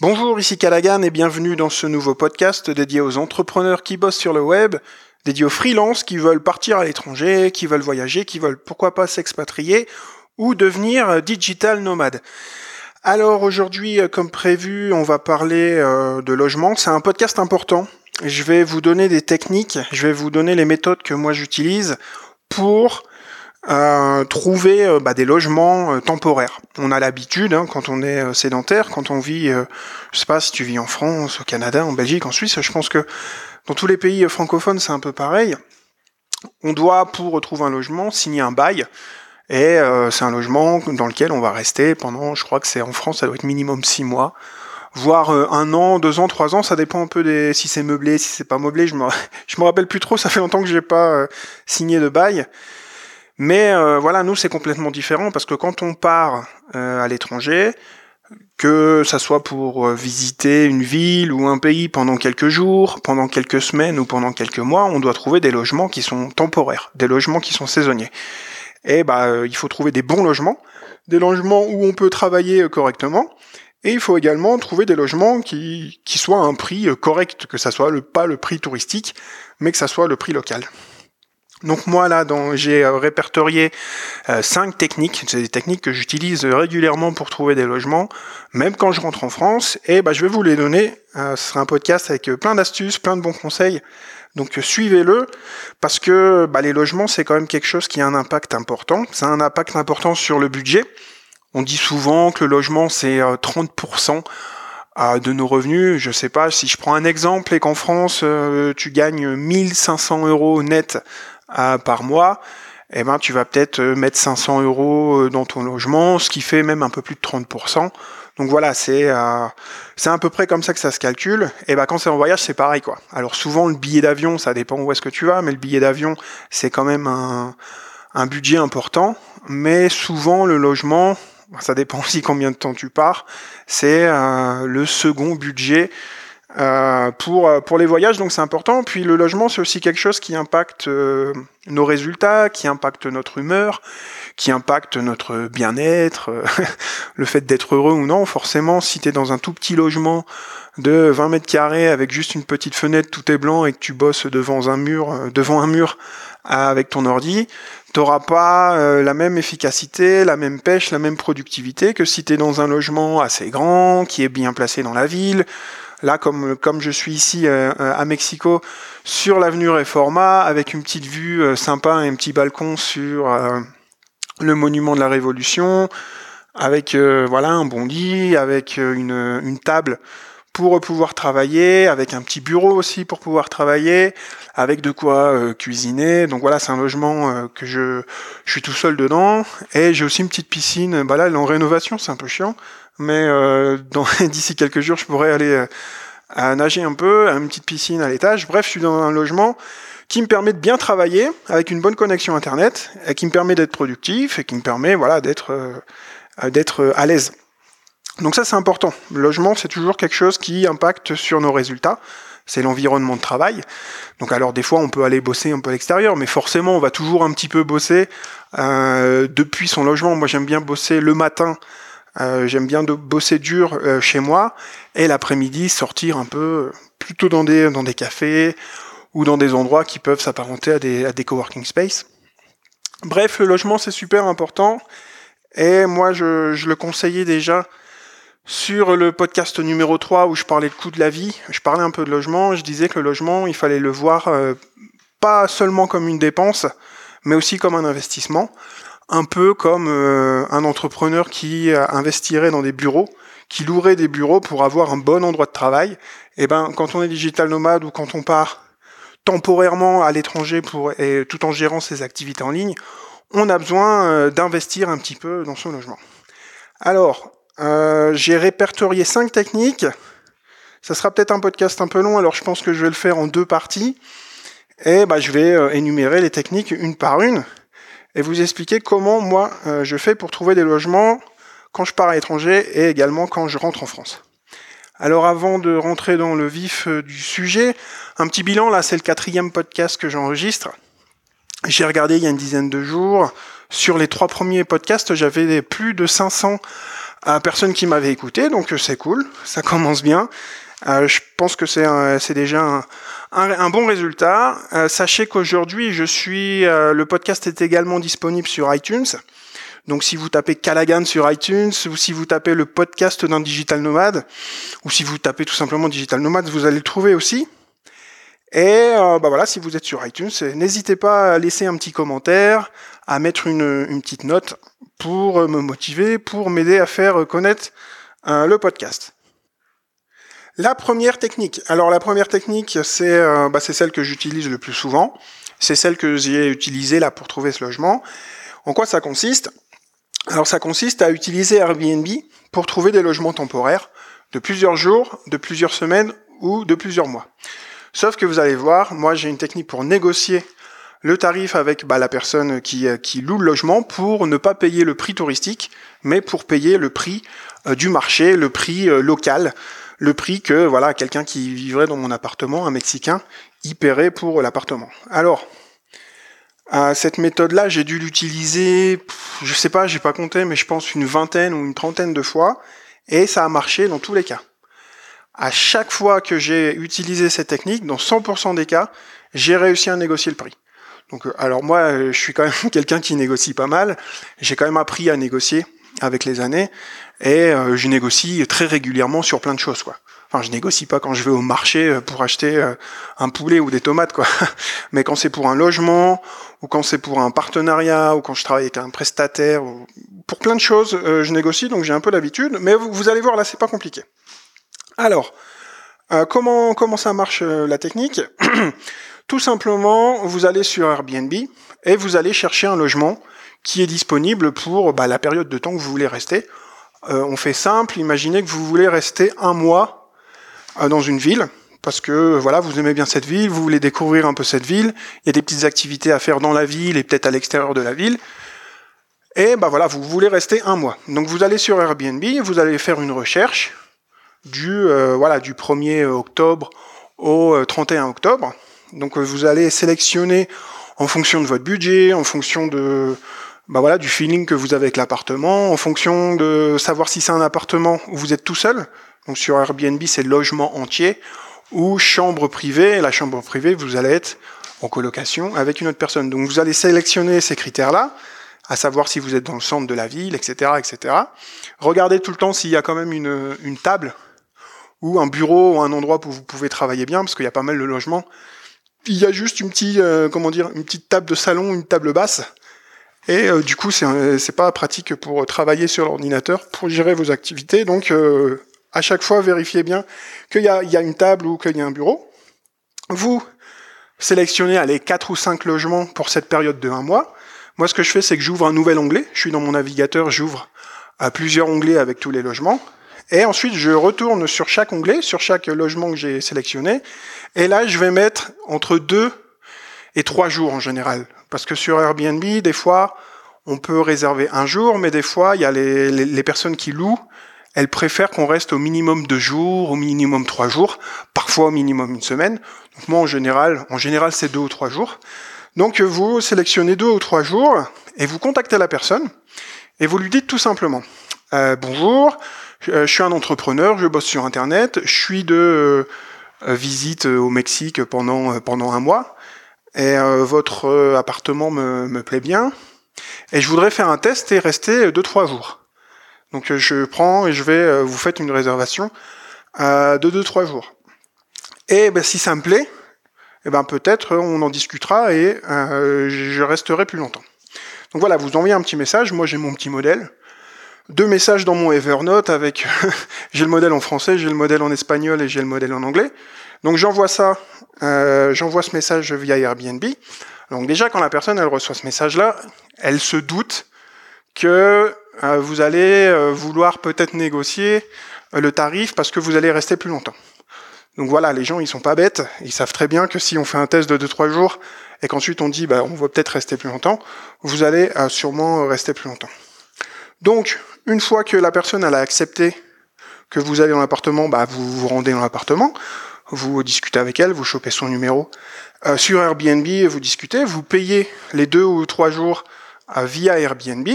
Bonjour, ici Callaghan et bienvenue dans ce nouveau podcast dédié aux entrepreneurs qui bossent sur le web, dédié aux freelances qui veulent partir à l'étranger, qui veulent voyager, qui veulent pourquoi pas s'expatrier ou devenir digital nomade. Alors aujourd'hui, comme prévu, on va parler euh, de logement. C'est un podcast important. Je vais vous donner des techniques, je vais vous donner les méthodes que moi j'utilise pour euh, trouver euh, bah, des logements euh, temporaires. On a l'habitude, hein, quand on est sédentaire, quand on vit, je sais pas si tu vis en France, au Canada, en Belgique, en Suisse, je pense que dans tous les pays francophones c'est un peu pareil. On doit, pour retrouver un logement, signer un bail. Et c'est un logement dans lequel on va rester pendant, je crois que c'est en France, ça doit être minimum six mois voire un an, deux ans, trois ans, ça dépend un peu des si c'est meublé, si c'est pas meublé. Je me me rappelle plus trop, ça fait longtemps que j'ai pas signé de bail. Mais euh, voilà, nous c'est complètement différent parce que quand on part euh, à l'étranger, que ça soit pour euh, visiter une ville ou un pays pendant quelques jours, pendant quelques semaines ou pendant quelques mois, on doit trouver des logements qui sont temporaires, des logements qui sont saisonniers. Et bah il faut trouver des bons logements, des logements où on peut travailler correctement. Et il faut également trouver des logements qui, qui soient à un prix correct, que ça soit le, pas le prix touristique, mais que ça soit le prix local. Donc moi là, j'ai euh, répertorié euh, cinq techniques. C'est des techniques que j'utilise régulièrement pour trouver des logements, même quand je rentre en France. Et bah, je vais vous les donner. Euh, ce sera un podcast avec plein d'astuces, plein de bons conseils. Donc suivez-le parce que bah, les logements c'est quand même quelque chose qui a un impact important. Ça a un impact important sur le budget. On dit souvent que le logement c'est 30% de nos revenus. Je sais pas si je prends un exemple et qu'en France tu gagnes 1500 euros net par mois, eh ben, tu vas peut-être euh, mettre 500 euros euh, dans ton logement, ce qui fait même un peu plus de 30%. Donc voilà, c'est euh, c'est à peu près comme ça que ça se calcule. Et ben quand c'est en voyage, c'est pareil quoi. Alors souvent le billet d'avion, ça dépend où est-ce que tu vas, mais le billet d'avion, c'est quand même un budget important. Mais souvent le logement, ça dépend aussi combien de temps tu pars, c'est le second budget euh, pour, euh, pour les voyages, donc c'est important. Puis le logement, c'est aussi quelque chose qui impacte euh, nos résultats, qui impacte notre humeur, qui impacte notre bien-être, le fait d'être heureux ou non. Forcément, si tu es dans un tout petit logement de 20 mètres carrés avec juste une petite fenêtre, tout est blanc et que tu bosses devant un mur, devant un mur avec ton ordi, t'auras pas la même efficacité, la même pêche, la même productivité que si tu es dans un logement assez grand, qui est bien placé dans la ville, Là, comme, comme je suis ici euh, euh, à Mexico, sur l'avenue Reforma, avec une petite vue euh, sympa et un petit balcon sur le monument de la Révolution, avec voilà un bon lit, avec une, une table pour pouvoir travailler, avec un petit bureau aussi pour pouvoir travailler, avec de quoi cuisiner. Donc voilà, c'est un logement que je, je suis tout seul dedans. Et j'ai aussi une petite piscine. Bah là, elle est en rénovation, c'est un peu chiant mais euh, d'ici quelques jours, je pourrais aller euh, nager un peu, à une petite piscine à l'étage. Bref, je suis dans un logement qui me permet de bien travailler avec une bonne connexion internet, et qui me permet d'être productif et qui me permet voilà d'être euh, d'être à l'aise. Donc ça c'est important. Le logement c'est toujours quelque chose qui impacte sur nos résultats. C'est l'environnement de travail. Donc alors des fois on peut aller bosser un peu à l'extérieur, mais forcément on va toujours un petit peu bosser euh, depuis son logement. Moi j'aime bien bosser le matin euh, j'aime bien bosser dur euh, chez moi et l'après-midi sortir un peu plutôt dans des, dans des cafés ou dans des endroits qui peuvent s'apparenter à des, à des coworking space. Bref, le logement c'est super important et moi je, je le conseillais déjà sur le podcast numéro 3 où je parlais de coût de la vie, je parlais un peu de logement, je disais que le logement, il fallait le voir euh, pas seulement comme une dépense, mais aussi comme un investissement un peu comme euh, un entrepreneur qui investirait dans des bureaux, qui louerait des bureaux pour avoir un bon endroit de travail. Et eh ben, quand on est digital nomade ou quand on part temporairement à l'étranger pour et tout en gérant ses activités en ligne, on a besoin euh, d'investir un petit peu dans son logement. Alors, euh, j'ai répertorié cinq techniques. Ça sera peut-être un podcast un peu long, alors je pense que je vais le faire en deux parties. Et bah, je vais énumérer les techniques une par une et vous expliquer comment moi euh, je fais pour trouver des logements quand je pars à l'étranger et également quand je rentre en France. Alors avant de rentrer dans le vif euh, du sujet, un petit bilan, là c'est le quatrième podcast que j'enregistre. J'ai regardé il y a une dizaine de jours. Sur les trois premiers podcasts, j'avais plus de 500 à personne qui m'avait écouté, donc c'est cool, ça commence bien. je pense que c'est déjà un, bon résultat. sachez qu'aujourd'hui, je suis, le podcast est également disponible sur iTunes. Donc si vous tapez Callaghan sur iTunes, ou si vous tapez le podcast d'un digital nomade, ou si vous tapez tout simplement digital nomade, vous allez le trouver aussi. Et euh, bah voilà, si vous êtes sur iTunes, n'hésitez pas à laisser un petit commentaire, à mettre une, petite note pour me motiver, pour m'aider à faire connaître euh, le podcast. La première technique. Alors la première technique, c'est euh, bah, celle que j'utilise le plus souvent. C'est celle que j'ai utilisée là pour trouver ce logement. En quoi ça consiste? Alors ça consiste à utiliser Airbnb pour trouver des logements temporaires de plusieurs jours, de plusieurs semaines ou de plusieurs mois. Sauf que vous allez voir, moi j'ai une technique pour négocier le tarif avec bah, la personne qui, euh, qui, loue le logement pour ne pas payer le prix touristique, mais pour payer le prix euh, du marché, le prix euh, local, le prix que voilà quelqu'un qui vivrait dans mon appartement, un Mexicain, y paierait pour l'appartement. Alors, cette méthode-là, j'ai dû l'utiliser, je sais pas, j'ai pas compté, mais je pense une vingtaine ou une trentaine de fois, et ça a marché dans tous les cas. À chaque fois que j'ai utilisé cette technique, dans 100% des cas, j'ai réussi à négocier le prix. Donc, euh, alors moi, euh, je suis quand même quelqu'un qui négocie pas mal. J'ai quand même appris à négocier avec les années, et euh, je négocie très régulièrement sur plein de choses, quoi. Enfin, je négocie pas quand je vais au marché pour acheter un poulet ou des tomates, quoi. Mais quand c'est pour un logement, ou quand c'est pour un partenariat, ou quand je travaille avec un prestataire, ou pour plein de choses, je négocie, donc j'ai un peu l'habitude. Mais vous, allez voir, là, c'est pas compliqué. Alors, comment comment ça marche la technique? Tout simplement, vous allez sur Airbnb et vous allez chercher un logement qui est disponible pour bah, la période de temps que vous voulez rester. on fait simple, imaginez que vous voulez rester un mois euh, dans une ville parce que voilà, vous aimez bien cette ville, vous voulez découvrir un peu cette ville, il y a des petites activités à faire dans la ville et peut-être à l'extérieur de la ville. Et ben voilà, vous voulez rester un mois. Donc vous allez sur Airbnb, vous allez faire une recherche du euh, voilà du 1er octobre au 31 euh, octobre. Donc vous allez sélectionner en fonction de votre budget, en fonction de bah voilà, du feeling que vous avez avec l'appartement, en fonction de savoir si c'est un appartement où vous êtes tout seul, donc sur Airbnb, c'est logement entier ou chambre privée. La chambre privée, vous allez être en colocation avec une autre personne. Donc vous allez sélectionner ces critères-là, à savoir si vous êtes dans le centre de la ville, etc., etc. Regardez tout le temps s'il y a quand même une, une table ou un bureau ou un endroit où vous pouvez travailler bien, parce qu'il y a pas mal de logements. Il y a juste une petite, euh, comment dire, une petite table de salon, une table basse. Et euh, du coup, c'est pas pratique pour travailler sur l'ordinateur, pour gérer vos activités. Donc, euh, à chaque fois, vérifiez bien qu'il y, a une table ou qu'il y a un bureau. Vous sélectionnez les 4 ou 5 logements pour cette période de un mois. Moi, ce que je fais, c'est que j'ouvre un nouvel onglet. Je suis dans mon navigateur, j'ouvre à plusieurs onglets avec tous les logements. Et ensuite, je retourne sur chaque onglet, sur chaque logement que j'ai sélectionné. Et là, je vais mettre entre 2 et 3 jours en général. Parce que sur Airbnb, des fois, on peut réserver un jour, mais des fois, il y a les personnes qui louent elle préfère qu'on reste au minimum deux jours, au minimum trois jours, parfois au minimum une semaine. Donc moi, en général, en général, c'est deux ou trois jours. Donc vous sélectionnez deux ou trois jours et vous contactez la personne et vous lui dites tout simplement euh, bonjour, je suis un entrepreneur, je bosse sur Internet, je suis de euh, visite au Mexique pendant pendant un mois et votre appartement me, me plaît bien et je voudrais faire un test et rester deux trois jours. Donc euh, je prends et je vais, euh, vous faites une réservation euh, de 2-3 jours. Et ben, si ça me plaît, eh ben, peut-être on en discutera et je resterai plus longtemps. Donc voilà, vous envoyez un petit message, moi j'ai mon petit modèle, deux messages dans mon Evernote avec j'ai le modèle en français, j'ai le modèle en espagnol et j'ai le modèle en anglais. Donc j'envoie ça, j'envoie ce message via Airbnb. Donc déjà quand la personne elle reçoit ce message-là, elle se doute que euh, vous allez euh, vouloir peut-être négocier euh, le tarif parce que vous allez rester plus longtemps. Donc voilà, les gens ils sont pas bêtes, ils savent très bien que si on fait un test de 2-3 jours et qu'ensuite on dit bah, on va peut-être rester plus longtemps, vous allez sûrement rester plus longtemps. Donc une fois que la personne a accepté que vous allez dans l'appartement, bah, vous vous rendez dans l'appartement, vous discutez avec elle, vous chopez son numéro sur Airbnb, vous discutez, vous payez les deux ou trois jours via Airbnb.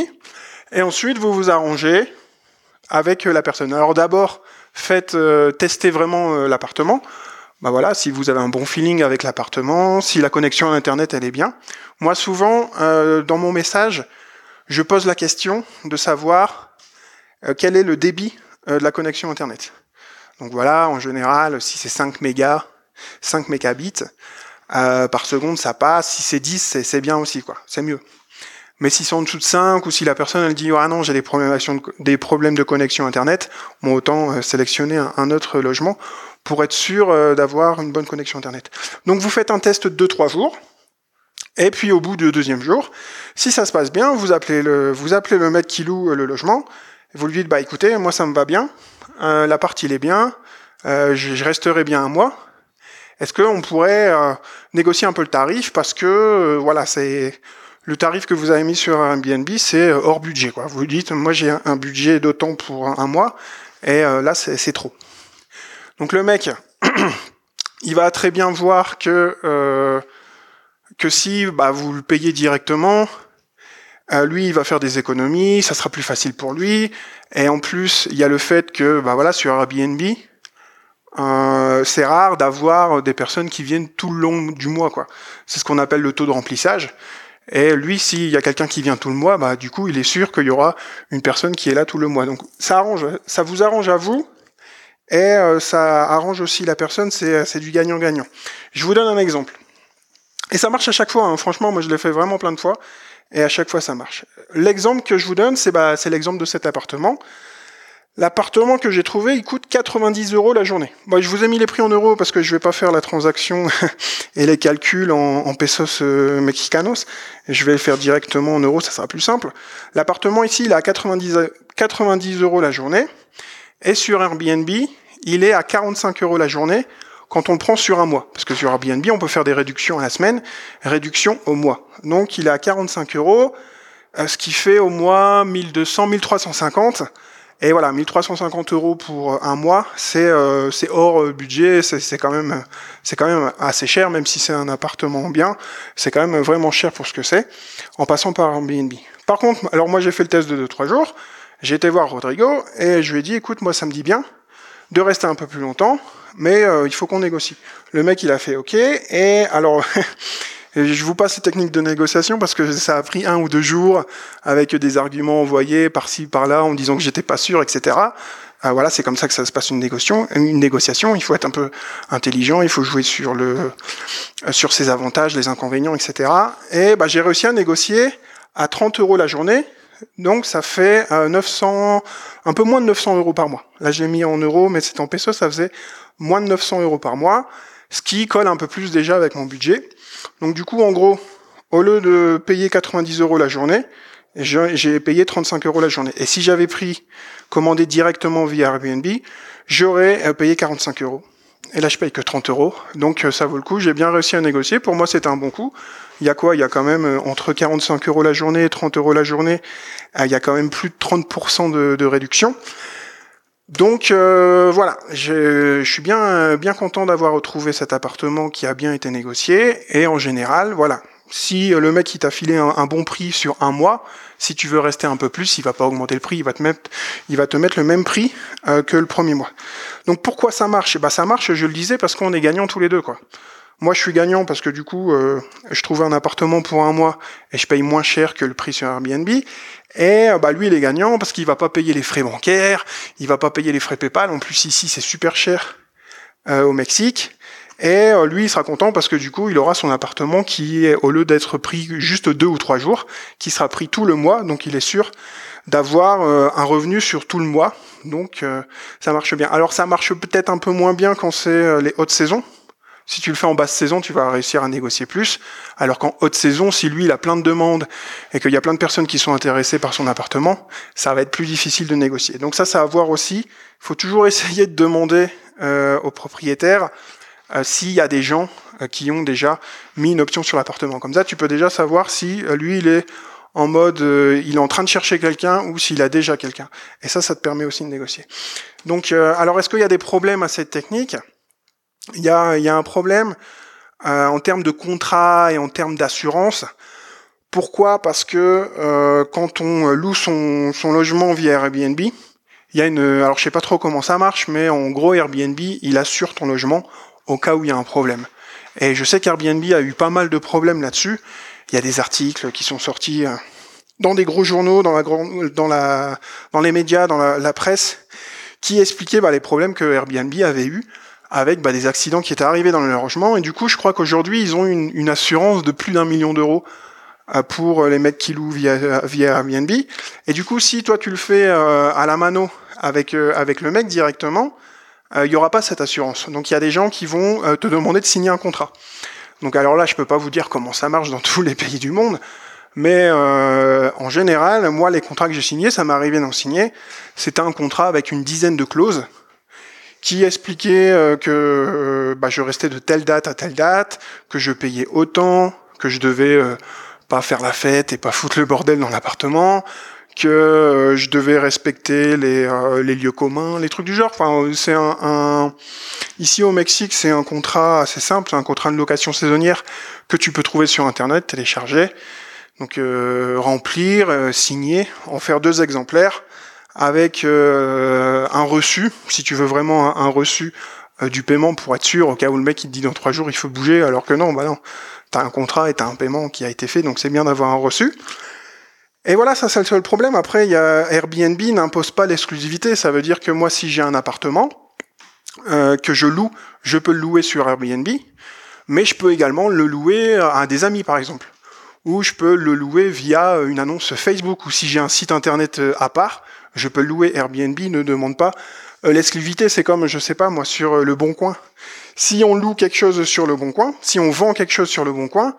Et ensuite, vous vous arrangez avec la personne. Alors d'abord, faites tester vraiment l'appartement. Bah voilà, si vous avez un bon feeling avec l'appartement, si la connexion à Internet elle est bien. Moi souvent, dans mon message, je pose la question de savoir quel est le débit de la connexion Internet? Donc voilà, en général, si c'est 5 mégas, 5 mégabits euh, par seconde, ça passe. Si c'est 10, c'est bien aussi, quoi. C'est mieux. Mais si c'est en dessous de 5 ou si la personne elle dit ah non j'ai des problèmes de, connexion internet, bon autant euh, sélectionner un, autre logement pour être sûr euh, d'avoir une bonne connexion internet. Donc vous faites un test de 2-3 jours. Et puis au bout du deuxième jour, si ça se passe bien, vous appelez le, vous appelez qui loue le logement, vous lui dites bah écoutez, moi ça me va bien, euh, l'appart il est bien, euh, je, resterai bien un mois. Est-ce qu'on pourrait euh, négocier un peu le tarif? Parce que euh, voilà c'est le tarif que vous avez mis sur Airbnb c'est hors budget quoi. Vous dites moi j'ai un budget d'autant pour un, mois et là c'est trop. Donc le mec il va très bien voir que que si bah, vous le payez directement, euh, lui, il va faire des économies, ça sera plus facile pour lui. Et en plus, il y a le fait que, bah voilà, sur Airbnb, euh, c'est rare d'avoir des personnes qui viennent tout le long du mois, quoi. C'est ce qu'on appelle le taux de remplissage. Et lui, s'il y a quelqu'un qui vient tout le mois, bah du coup, il est sûr qu'il y aura une personne qui est là tout le mois. Donc, ça arrange, ça vous arrange à vous, et euh, ça arrange aussi la personne. C'est du gagnant-gagnant. Je vous donne un exemple. Et ça marche à chaque fois. Hein. Franchement, moi, je l'ai fait vraiment plein de fois et à chaque fois ça marche. L'exemple que je vous donne, c'est bah, l'exemple de cet appartement. L'appartement que j'ai trouvé, il coûte 90 euros la journée. Moi, je vous ai mis les prix en euros parce que je vais pas faire la transaction et les calculs en, pesos euh, mexicanos. je vais le faire directement en euros, ça sera plus simple. L'appartement ici, il est à 90, 90 euros la journée. Et sur Airbnb, il est à 45 euros la journée quand on le prend sur un mois. Parce que sur Airbnb, on peut faire des réductions à la semaine, réduction au mois. Donc il est à 45 euros, euh, ce qui fait au mois 1200, 1350. Et voilà, 1350 euros pour un mois, c'est euh, hors euh, budget, c'est quand même c'est quand même assez cher, même si c'est un appartement bien, c'est quand même vraiment cher pour ce que c'est, en passant par Airbnb. Par contre, alors moi j'ai fait le test de 2-3 jours, j'ai été voir Rodrigo et je lui ai dit, écoute, moi ça me dit bien de rester un peu plus longtemps, mais euh, il faut qu'on négocie. Le mec, il a fait OK, et alors, je vous passe ces techniques de négociation parce que ça a pris un ou deux jours avec des arguments envoyés par-ci, par-là, en disant que j'étais pas sûr, etc. Euh, voilà, c'est comme ça que ça se passe une négociation. Une négociation, il faut être un peu intelligent, il faut jouer sur le, euh, sur ses avantages, les inconvénients, etc. Et bah, j'ai réussi à négocier à 30 euros la journée, donc ça fait 900, un peu moins de 900 euros par mois. Là j'ai mis en euros, mais c'est en pesos, ça faisait moins de 900 euros par mois, ce qui colle un peu plus déjà avec mon budget. Donc du coup, en gros, au lieu de payer 90 euros la journée, j'ai payé 35 euros la journée. Et si j'avais pris, commandé directement via Airbnb, j'aurais euh, payé 45 euros. Et là, je paye que 30 euros. Donc, euh, ça vaut le coup. J'ai bien réussi à négocier. Pour moi, c'est un bon coup. Il y a quoi? Il y a quand même euh, entre 45 euros la journée et 30 euros la journée. Il y a quand même plus de 30% de, réduction. Donc euh, voilà, je, suis bien bien content d'avoir retrouvé cet appartement qui a bien été négocié et en général, voilà, si le mec il t'a filé un, bon prix sur un mois, si tu veux rester un peu plus, il va pas augmenter le prix, il va te mettre il va te mettre le même prix euh, que le premier mois. Donc pourquoi ça marche? Bah ça marche, je le disais parce qu'on est gagnant tous les deux quoi. Moi, je suis gagnant parce que du coup, euh, je trouve un appartement pour un mois et je paye moins cher que le prix sur Airbnb. Et euh, bah, lui, il est gagnant parce qu'il va pas payer les frais bancaires, il va pas payer les frais PayPal. En plus, ici, c'est super cher euh, au Mexique. Et euh, lui, il sera content parce que du coup, il aura son appartement qui, au lieu d'être pris juste deux ou trois jours, qui sera pris tout le mois. Donc, il est sûr d'avoir un revenu sur tout le mois. Donc, ça marche bien. Alors, ça marche peut-être un peu moins bien quand c'est les hautes saisons. Si tu le fais en basse saison, tu vas réussir à négocier plus. Alors qu'en haute saison, si lui, il a plein de demandes et qu'il y a plein de personnes qui sont intéressées par son appartement, ça va être plus difficile de négocier. Donc ça, ça va voir aussi. Il faut toujours essayer de demander euh, aux propriétaires euh, s'il y a des gens euh, qui ont déjà mis une option sur l'appartement. Comme ça, tu peux déjà savoir si lui, il est en mode, il est en train de chercher quelqu'un ou s'il a déjà quelqu'un. Et ça, ça te permet aussi de négocier. Donc, alors, est-ce qu'il y a des problèmes à cette technique? Il y a, y a, un problème euh, en termes de contrat et en termes d'assurance. Pourquoi? Parce que euh, quand on loue son, son, logement via Airbnb, il y a une, alors je sais pas trop comment ça marche, mais en gros Airbnb, il assure ton logement au cas où il y a un problème. Et je sais qu'Airbnb a eu pas mal de problèmes là-dessus. Il y a des articles qui sont sortis euh, dans des gros journaux, dans la, dans la, dans les médias, dans la, presse, qui expliquaient bah, les problèmes que Airbnb avait eu avec bah, des accidents qui étaient arrivés dans le logement. Et du coup, je crois qu'aujourd'hui, ils ont une, assurance de plus d'un million d'euros euh, pour les mecs qui louent via, via Airbnb. Et du coup, si toi tu le fais euh, à la mano avec, avec le mec directement, il n'y aura pas cette assurance. Donc il y a des gens qui vont te demander de signer un contrat. Donc alors là, je peux pas vous dire comment ça marche dans tous les pays du monde, mais euh, en général, moi, les contrats que j'ai signés, ça m'est arrivé d'en signer. C'était un contrat avec une dizaine de clauses qui expliquait euh, que euh, bah, je restais de telle date à telle date, que je payais autant, que je devais pas faire la fête et pas foutre le bordel dans l'appartement, que je devais respecter les, les, lieux communs, les trucs du genre. Enfin, c'est un, un, ici au Mexique, c'est un contrat assez simple, un contrat de location saisonnière que tu peux trouver sur internet, télécharger. Donc euh, remplir, euh, signer, en faire deux exemplaires avec euh, un reçu, si tu veux vraiment un, reçu du paiement pour être sûr, au cas où le mec il te dit dans trois jours il faut bouger, alors que non, bah non, t'as un contrat et t'as un paiement qui a été fait, donc c'est bien d'avoir un reçu. Et voilà, ça c'est le seul problème. Après, il y a Airbnb n'impose pas l'exclusivité. Ça veut dire que moi, si j'ai un appartement que je loue, je peux le louer sur Airbnb, mais je peux également le louer à des amis, par exemple ou je peux le louer via une annonce Facebook, ou si j'ai un site internet euh, à part, je peux louer. Airbnb ne demande pas euh, l'exclusivité, c'est comme, je sais pas moi, sur euh, le Bon Coin. Si on loue quelque chose sur le Bon Coin, si on vend quelque chose sur le Bon Coin,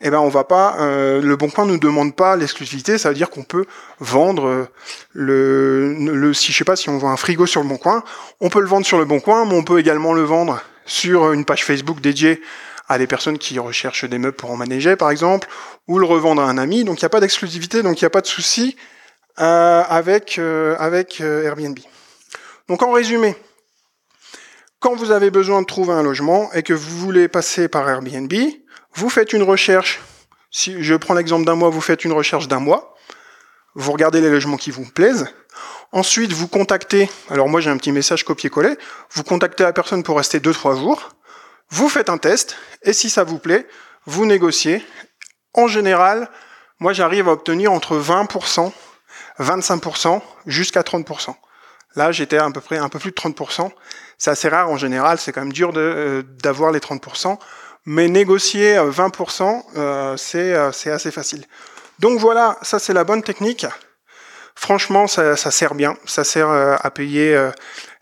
eh ben on va pas, le Bon Coin ne demande pas l'exclusivité, ça veut dire qu'on peut vendre le, le, si je sais pas, si on vend un frigo sur le Bon Coin, on peut le vendre sur le Bon Coin, mais on peut également le vendre sur une page Facebook dédiée à des personnes qui recherchent des meubles pour en manager, par exemple, ou le revendre à un ami. Donc il n'y a pas d'exclusivité, donc il n'y a pas de souci euh, avec, euh, avec euh, Airbnb. Donc en résumé, quand vous avez besoin de trouver un logement et que vous voulez passer par Airbnb, vous faites une recherche. Si je prends l'exemple d'un mois, vous faites une recherche d'un mois. Vous regardez les logements qui vous plaisent. Ensuite, vous contactez, alors moi j'ai un petit message copier-coller, vous contactez la personne pour rester 2-3 jours. Vous faites un test et si ça vous plaît, vous négociez. En général, moi j'arrive à obtenir entre 20%, 25% jusqu'à 30%. Là, j'étais à peu près un peu plus de 30%. C'est assez rare en général, c'est quand même dur euh, d'avoir les 30%. Mais négocier 20%, euh, euh, c'est assez facile. Donc voilà, ça c'est la bonne technique. Franchement, ça, ça, sert bien. Ça sert à payer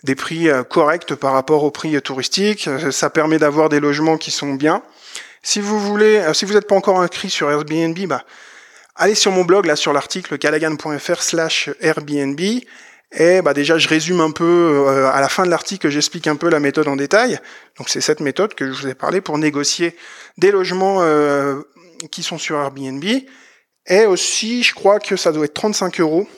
des prix corrects par rapport aux prix touristiques. Ça permet d'avoir des logements qui sont bien. Si vous voulez, si vous n'êtes pas encore inscrit sur Airbnb, bah, allez sur mon blog, là, sur l'article callaghan.fr slash Airbnb. Et bah déjà, je résume un peu à la fin de l'article, j'explique un peu la méthode en détail. Donc c'est cette méthode que je vous ai parlé pour négocier des logements qui sont sur Airbnb. Et aussi, je crois que ça doit être 35 euros.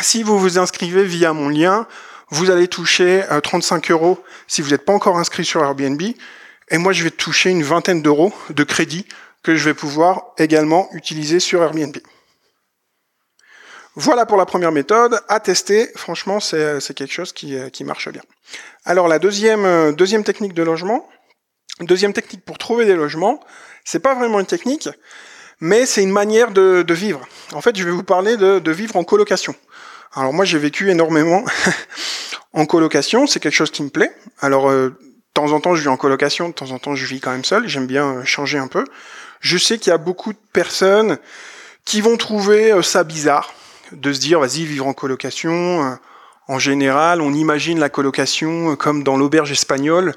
Si vous vous inscrivez via mon lien, vous allez toucher 35 euh, euros si vous n'êtes pas encore inscrit sur Airbnb. Et moi, je vais toucher une vingtaine d'euros de crédit que je vais pouvoir également utiliser sur Airbnb. Voilà pour la première méthode. À tester, franchement, c'est euh, quelque chose qui, euh, qui, marche bien. Alors, la deuxième, deuxième technique de logement, deuxième technique pour trouver des logements, c'est pas vraiment une technique, mais c'est une manière de, vivre. En fait, je vais vous parler de, vivre en colocation. Alors moi j'ai vécu énormément en colocation, c'est quelque chose qui me plaît. Alors euh, de temps en temps je vis en colocation, de temps en temps je vis quand même seul, j'aime bien euh, changer un peu. Je sais qu'il y a beaucoup de personnes qui vont trouver euh, ça bizarre de se dire vas-y vivre en colocation. En général, on imagine la colocation comme dans l'auberge espagnole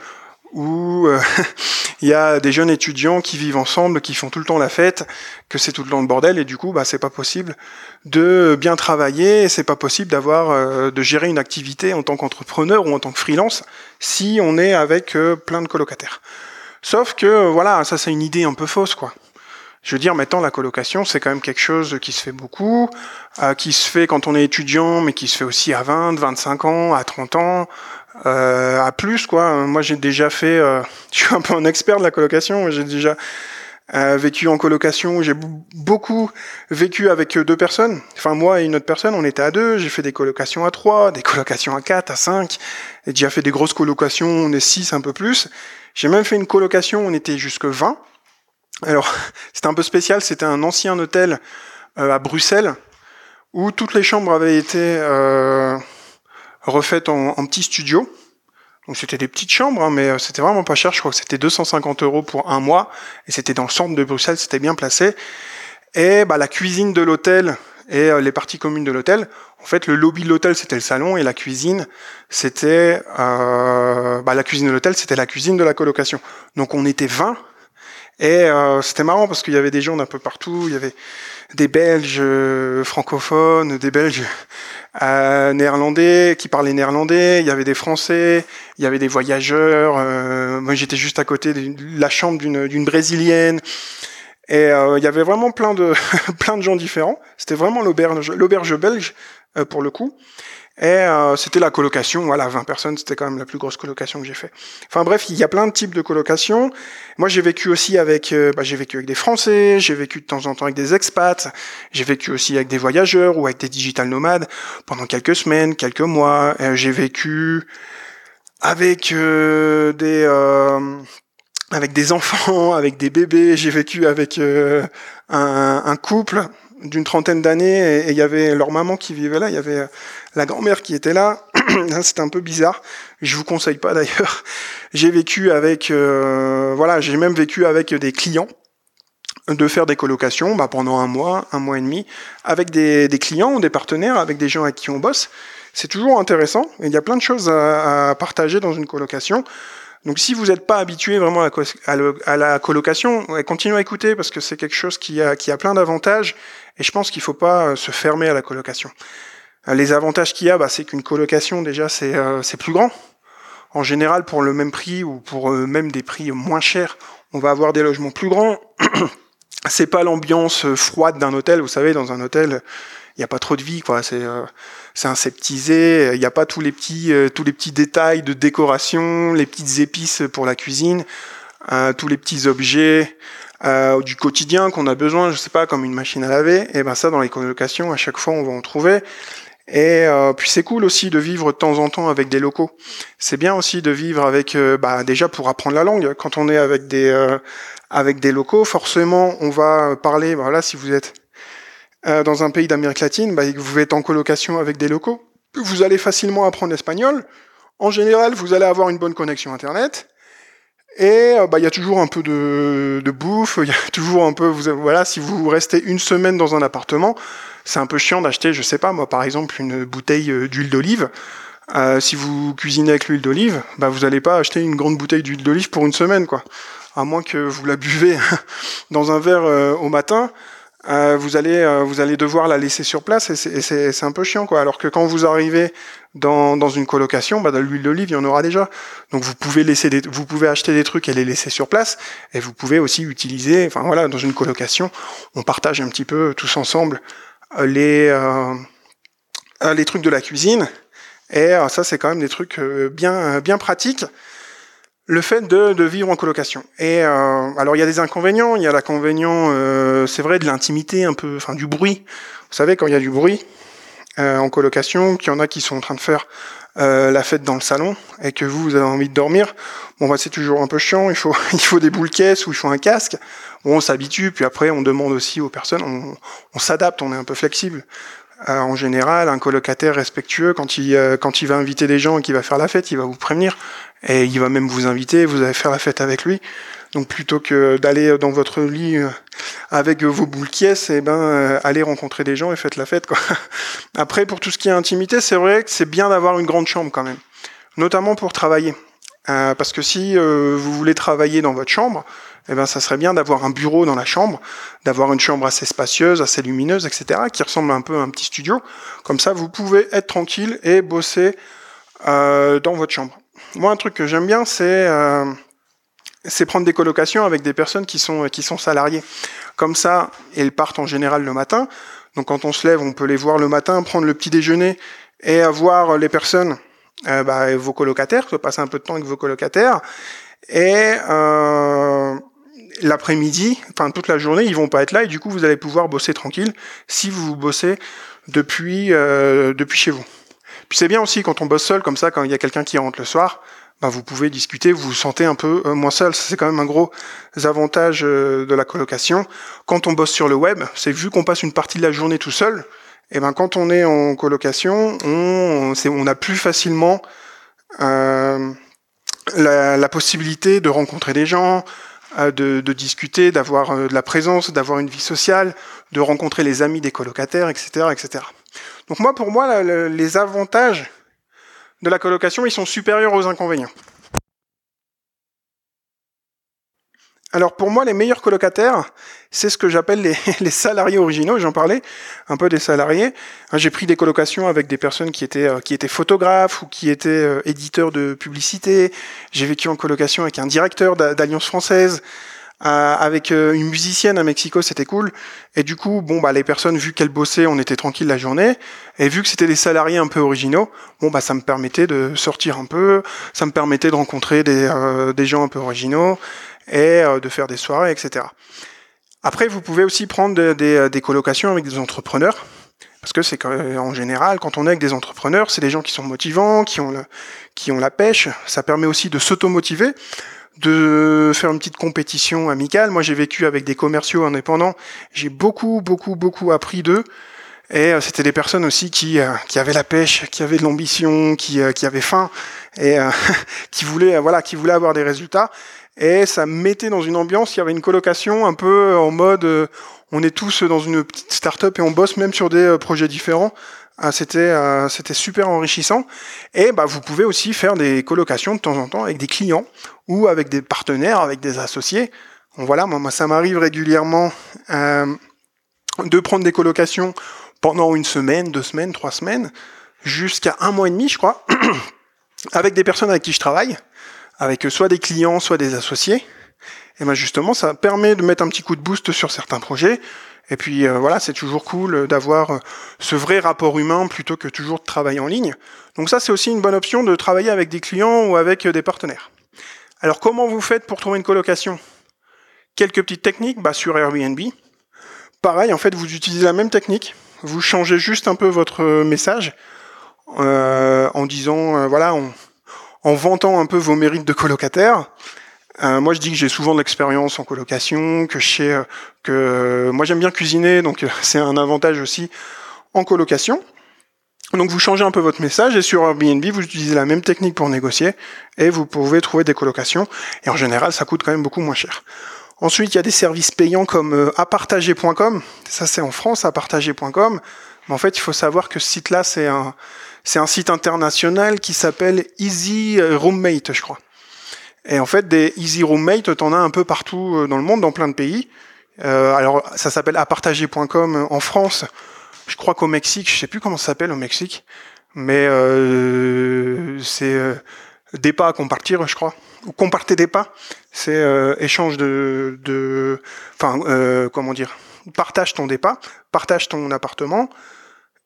où euh, il y a des jeunes étudiants qui vivent ensemble, qui font tout le temps la fête, que c'est tout le temps le bordel, et du coup, bah, c'est pas possible de bien travailler, c'est pas possible d'avoir, euh, de gérer une activité en tant qu'entrepreneur ou en tant que freelance si on est avec euh, plein de colocataires. Sauf que, voilà, ça c'est une idée un peu fausse, quoi. Je veux dire, maintenant, la colocation, c'est quand même quelque chose qui se fait beaucoup, qui se fait quand on est étudiant, mais qui se fait aussi à 20, 25 ans, à 30 ans, euh, à plus quoi. Moi j'ai déjà fait, euh, je suis un peu un expert de la colocation. J'ai déjà Euh, vécu en colocation, j'ai beaucoup vécu avec deux personnes. Enfin, moi et une autre personne, on était à deux. J'ai fait des colocations à trois, des colocations à quatre, à cinq. J'ai déjà fait des grosses colocations, on est six, un peu plus. J'ai même fait une colocation, on était jusque 20. Alors, c'était un peu spécial, c'était un ancien hôtel euh, à Bruxelles où toutes les chambres avaient été euh, refaites en, en petit studio. Donc c'était des petites chambres, hein, mais euh, c'était vraiment pas cher. Je crois que c'était 250 euros pour un mois, et c'était dans le centre de Bruxelles, c'était bien placé. Et bah, la cuisine de l'hôtel et euh, les parties communes de l'hôtel. En fait, le lobby de l'hôtel c'était le salon et la cuisine c'était euh, bah, la cuisine de l'hôtel c'était la cuisine de la colocation. Donc on était 20 et euh, c'était marrant parce qu'il y avait des gens d'un peu partout. Il y avait des Belges euh, francophones, des Belges euh, néerlandais qui parlaient néerlandais. Il y avait des Français. Il y avait des voyageurs. Moi, j'étais juste à côté de la chambre d'une brésilienne. Et il y avait vraiment plein de plein de gens différents. C'était vraiment l'auberge l'auberge belge pour le coup. Et euh, c'était la colocation, voilà, 20 personnes, c'était quand même la plus grosse colocation que j'ai fait. Enfin bref, il y a plein de types de colocations. Moi, j'ai vécu aussi avec, euh, bah, j'ai vécu avec des Français, j'ai vécu de temps en temps avec des expats, j'ai vécu aussi avec des voyageurs ou avec des digital nomades pendant quelques semaines, quelques mois. j'ai vécu avec euh, des avec des enfants, avec des bébés. J'ai vécu avec un, un couple d'une trentaine d'années et il y avait leur maman qui vivait là, il y avait euh, la grand-mère qui était là. C'était un peu bizarre. Je vous conseille pas d'ailleurs. J'ai vécu avec, euh, voilà, j'ai même vécu avec des clients de faire des colocations bah, pendant un mois, un mois et demi, avec des, clients, des partenaires, avec des gens avec qui on bosse. C'est toujours intéressant. Il y a plein de choses à, à partager dans une colocation. Donc si vous n'êtes pas habitué vraiment à la, colocation, continuez à écouter parce que c'est quelque chose qui a, qui a plein d'avantages et je pense qu'il ne faut pas euh, se fermer à la colocation. Euh, les avantages qu'il y a, bah, c'est qu'une colocation déjà euh, c'est plus grand. En général, pour le même prix ou pour même des prix moins chers, on va avoir des logements plus grands. c'est pas l'ambiance froide d'un hôtel. Vous savez, dans un hôtel, il n'y a pas trop de vie, quoi. C'est euh, c'est inseptisé. Il n'y a pas tous les petits tous les petits détails de décoration, les petites épices pour la cuisine, tous les petits objets euh, du quotidien qu'on a besoin, je sais pas, comme une machine à laver, et ben ça dans les colocations, à chaque fois on va en trouver. Et euh, puis c'est cool aussi de vivre de temps en temps avec des locaux. C'est bien aussi de vivre avec, euh, bah, déjà pour apprendre la langue. Quand on est avec des euh, avec des locaux, forcément on va parler. Voilà, si vous êtes dans un pays d'Amérique latine, bah, vous êtes en colocation avec des locaux, vous allez facilement apprendre l'espagnol. En général, vous allez avoir une bonne connexion internet. Et euh, bah, il y a toujours un peu de, de bouffe, il y a toujours un peu, vous, voilà, si vous restez une semaine dans un appartement, c'est un peu chiant d'acheter, je sais pas, moi par exemple, une bouteille euh, d'huile d'olive. Euh, si vous cuisinez avec l'huile d'olive, bah, vous n'allez pas acheter une grande bouteille d'huile d'olive pour une semaine, quoi. À moins que vous la buvez dans un verre au matin, euh, vous allez euh, vous allez devoir la laisser sur place et c'est un peu chiant quoi. Alors que quand vous arrivez dans, une colocation, bah, de l'huile d'olive il y en aura déjà. Donc vous pouvez laisser vous pouvez acheter des trucs et les laisser sur place et vous pouvez aussi utiliser. Enfin voilà, dans une colocation, on partage un petit peu tous ensemble euh, les les trucs de la cuisine et ça c'est quand même des trucs bien bien pratiques le fait de, vivre en colocation. Et euh, alors il y a des inconvénients. Il y a l'inconvénient, euh, c'est vrai, de l'intimité, un peu, enfin du bruit. Vous savez quand il y a du bruit euh, en colocation, qu'il y en a qui sont en train de faire euh, la fête dans le salon et que vous, vous avez envie de dormir. Bon bah c'est toujours un peu chiant. Il faut il faut des boules caisses ou il faut un casque. Bon on s'habitue. Puis après on demande aussi aux personnes. On, on s'adapte. On est un peu flexible. Euh, en général, un colocataire respectueux, quand il, euh, quand il va inviter des gens et qu'il va faire la fête, il va vous prévenir. Et il va même vous inviter, vous allez faire la fête avec lui. Donc plutôt que d'aller dans votre lit euh, avec vos boules quies, eh ben, allez rencontrer des gens et faites la fête. Quoi. Après, pour tout ce qui est intimité, c'est vrai que c'est bien d'avoir une grande chambre quand même. Notamment pour travailler. parce que si vous voulez travailler dans votre chambre, eh ben, ça serait bien d'avoir un bureau dans la chambre, d'avoir une chambre assez spacieuse, assez lumineuse, etc., qui ressemble un peu à un petit studio. Comme ça, vous pouvez être tranquille et bosser euh, dans votre chambre. Moi, un truc que j'aime bien, c'est euh, c'est prendre des colocations avec des personnes qui sont qui sont salariées. Comme ça, elles partent en général le matin. Donc, quand on se lève, on peut les voir le matin, prendre le petit déjeuner et voir les personnes, euh, bah, vos colocataires, passer un peu de temps avec vos colocataires. Et euh, l'après-midi, enfin toute la journée, ils vont pas être là et du coup vous allez pouvoir bosser tranquille si vous bossez depuis depuis chez vous. Puis c'est bien aussi quand on bosse seul comme ça, quand il y a quelqu'un qui rentre le soir, bah, vous pouvez discuter, vous vous sentez un peu moins seul. C'est quand même un gros avantage de la colocation. Quand on bosse sur le web, c'est vu qu'on passe une partie de la journée tout seul, et ben quand on est en colocation, on, a plus facilement euh, la, possibilité de rencontrer des gens, euh, de, discuter, d'avoir euh, de la présence, d'avoir une vie sociale, de rencontrer les amis des colocataires, etc., etc. Donc moi, pour moi, les avantages de la colocation, ils sont supérieurs aux inconvénients. Alors pour moi, les meilleurs colocataires, c'est ce que j'appelle les, salariés originaux. J'en parlais un peu des salariés. Hein, j'ai pris des colocations avec des personnes qui étaient, euh, qui étaient photographes ou qui étaient euh, éditeurs de publicité. J'ai vécu en colocation avec un directeur d'Alliance française, euh, avec une musicienne à Mexico, c'était cool. Et du coup, bon bah les personnes vu qu'elles bossaient, on était tranquille la journée. Et vu que c'était des salariés un peu originaux, bon bah ça me permettait de sortir un peu, ça me permettait de rencontrer des, des gens un peu originaux et euh, de faire des soirées, etc. Après, vous pouvez aussi prendre des, des, colocations avec des entrepreneurs. Parce que c'est en général, quand on est avec des entrepreneurs, c'est des gens qui sont motivants, qui ont, le, qui ont la pêche. Ça permet aussi de s'automotiver, de faire une petite compétition amicale. Moi, j'ai vécu avec des commerciaux indépendants. J'ai beaucoup, beaucoup, beaucoup appris d'eux. Et euh, c'était des personnes aussi qui, euh, qui avaient la pêche, qui avaient de l'ambition, qui, qui avaient faim et qui voulaient, voilà, qui voulaient avoir des résultats et ça mettait dans une ambiance, il y avait une colocation un peu en mode euh, on est tous dans une petite start-up et on bosse même sur des euh, projets différents. Ah, c'était euh, c'était super enrichissant et bah vous pouvez aussi faire des colocations de temps en temps avec des clients ou avec des partenaires, avec des associés. Bon, voilà, moi ça m'arrive régulièrement de prendre des colocations pendant une semaine, deux semaines, trois semaines, jusqu'à un mois et demi, je crois, avec des personnes avec qui je travaille avec soit des clients, soit des associés. Et ben justement, ça permet de mettre un petit coup de boost sur certains projets. Et puis euh, voilà, c'est toujours cool d'avoir euh, ce vrai rapport humain plutôt que toujours de travailler en ligne. Donc ça, c'est aussi une bonne option de travailler avec des clients ou avec euh, des partenaires. Alors comment vous faites pour trouver une colocation? Quelques petites techniques bah, sur Airbnb. Pareil, en fait, vous utilisez la même technique. Vous changez juste un peu votre message en disant, voilà, en vantant un peu vos mérites de colocataire. Euh, moi, je dis que j'ai souvent de l'expérience en colocation, que sais euh, que euh, moi j'aime bien cuisiner, donc c'est un avantage aussi en colocation. Donc vous changez un peu votre message et sur Airbnb, vous utilisez la même technique pour négocier et vous pouvez trouver des colocations. Et en général, ça coûte quand même beaucoup moins cher. Ensuite, il y a des services payants comme apartager.com. Ça, c'est en France, apartager.com. Mais en fait, il faut savoir que ce site-là, c'est un, c'est un site international qui s'appelle Easy Roommate, je crois. Et en fait, des Easy Roommate, t'en as un peu partout euh, dans le monde, dans plein de pays. Euh, alors, ça s'appelle apartager.com en France. Je crois qu'au Mexique, je sais plus comment ça s'appelle au Mexique, mais euh, c'est euh, des pas à compartir, je crois, ou comparter des pas. C'est euh, échange de, de, enfin, comment dire, partage ton dépas, partage ton appartement,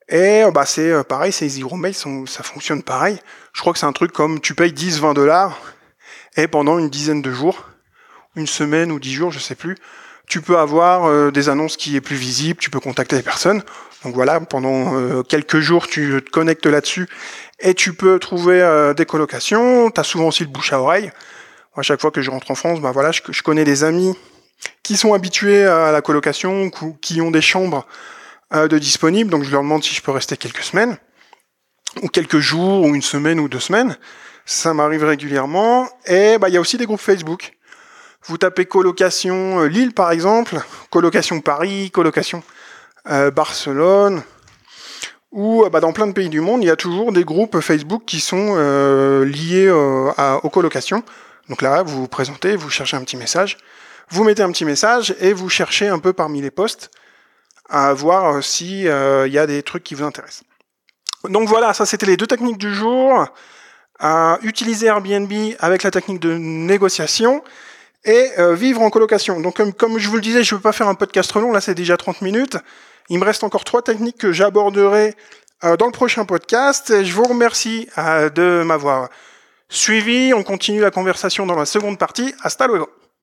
et euh, bah, c'est euh, pareil, c'est Easy Roommate, ça fonctionne pareil. Je crois que c'est un truc comme tu payes 10-20 dollars et pendant une dizaine de jours, une semaine ou 10 jours, je sais plus, tu peux avoir euh, des annonces qui est plus visibles, tu peux contacter les personnes. Donc voilà, pendant quelques jours, tu te connectes là-dessus et tu peux trouver des colocations. Tu as souvent aussi le bouche à oreille. Moi, à chaque fois que je rentre en France, bah voilà, je, je connais des amis qui sont habitués à la colocation, qui ont des chambres euh, de disponible, donc je leur demande si je peux rester quelques semaines, ou quelques jours, ou une semaine, ou deux semaines. Ça m'arrive régulièrement. Et bah, il y a aussi des groupes Facebook. Vous tapez colocation euh, Lille par exemple, colocation Paris, colocation euh, Barcelone, ou bah, dans plein de pays du monde, il y a toujours des groupes Facebook qui sont liés aux colocations. Donc là, vous vous présentez, vous cherchez un petit message, vous mettez un petit message et vous cherchez un peu parmi les posts à voir s'il y a des trucs qui vous intéressent. Donc voilà, ça c'était les deux techniques du jour. À utiliser Airbnb avec la technique de négociation et euh, vivre en colocation. Donc comme, comme, je vous le disais, je ne veux pas faire un podcast long, là c'est déjà 30 minutes. Il me reste encore trois techniques que j'aborderai euh, dans le prochain podcast. Je vous remercie euh, de m'avoir suivi. On continue la conversation dans la seconde partie. Hasta luego.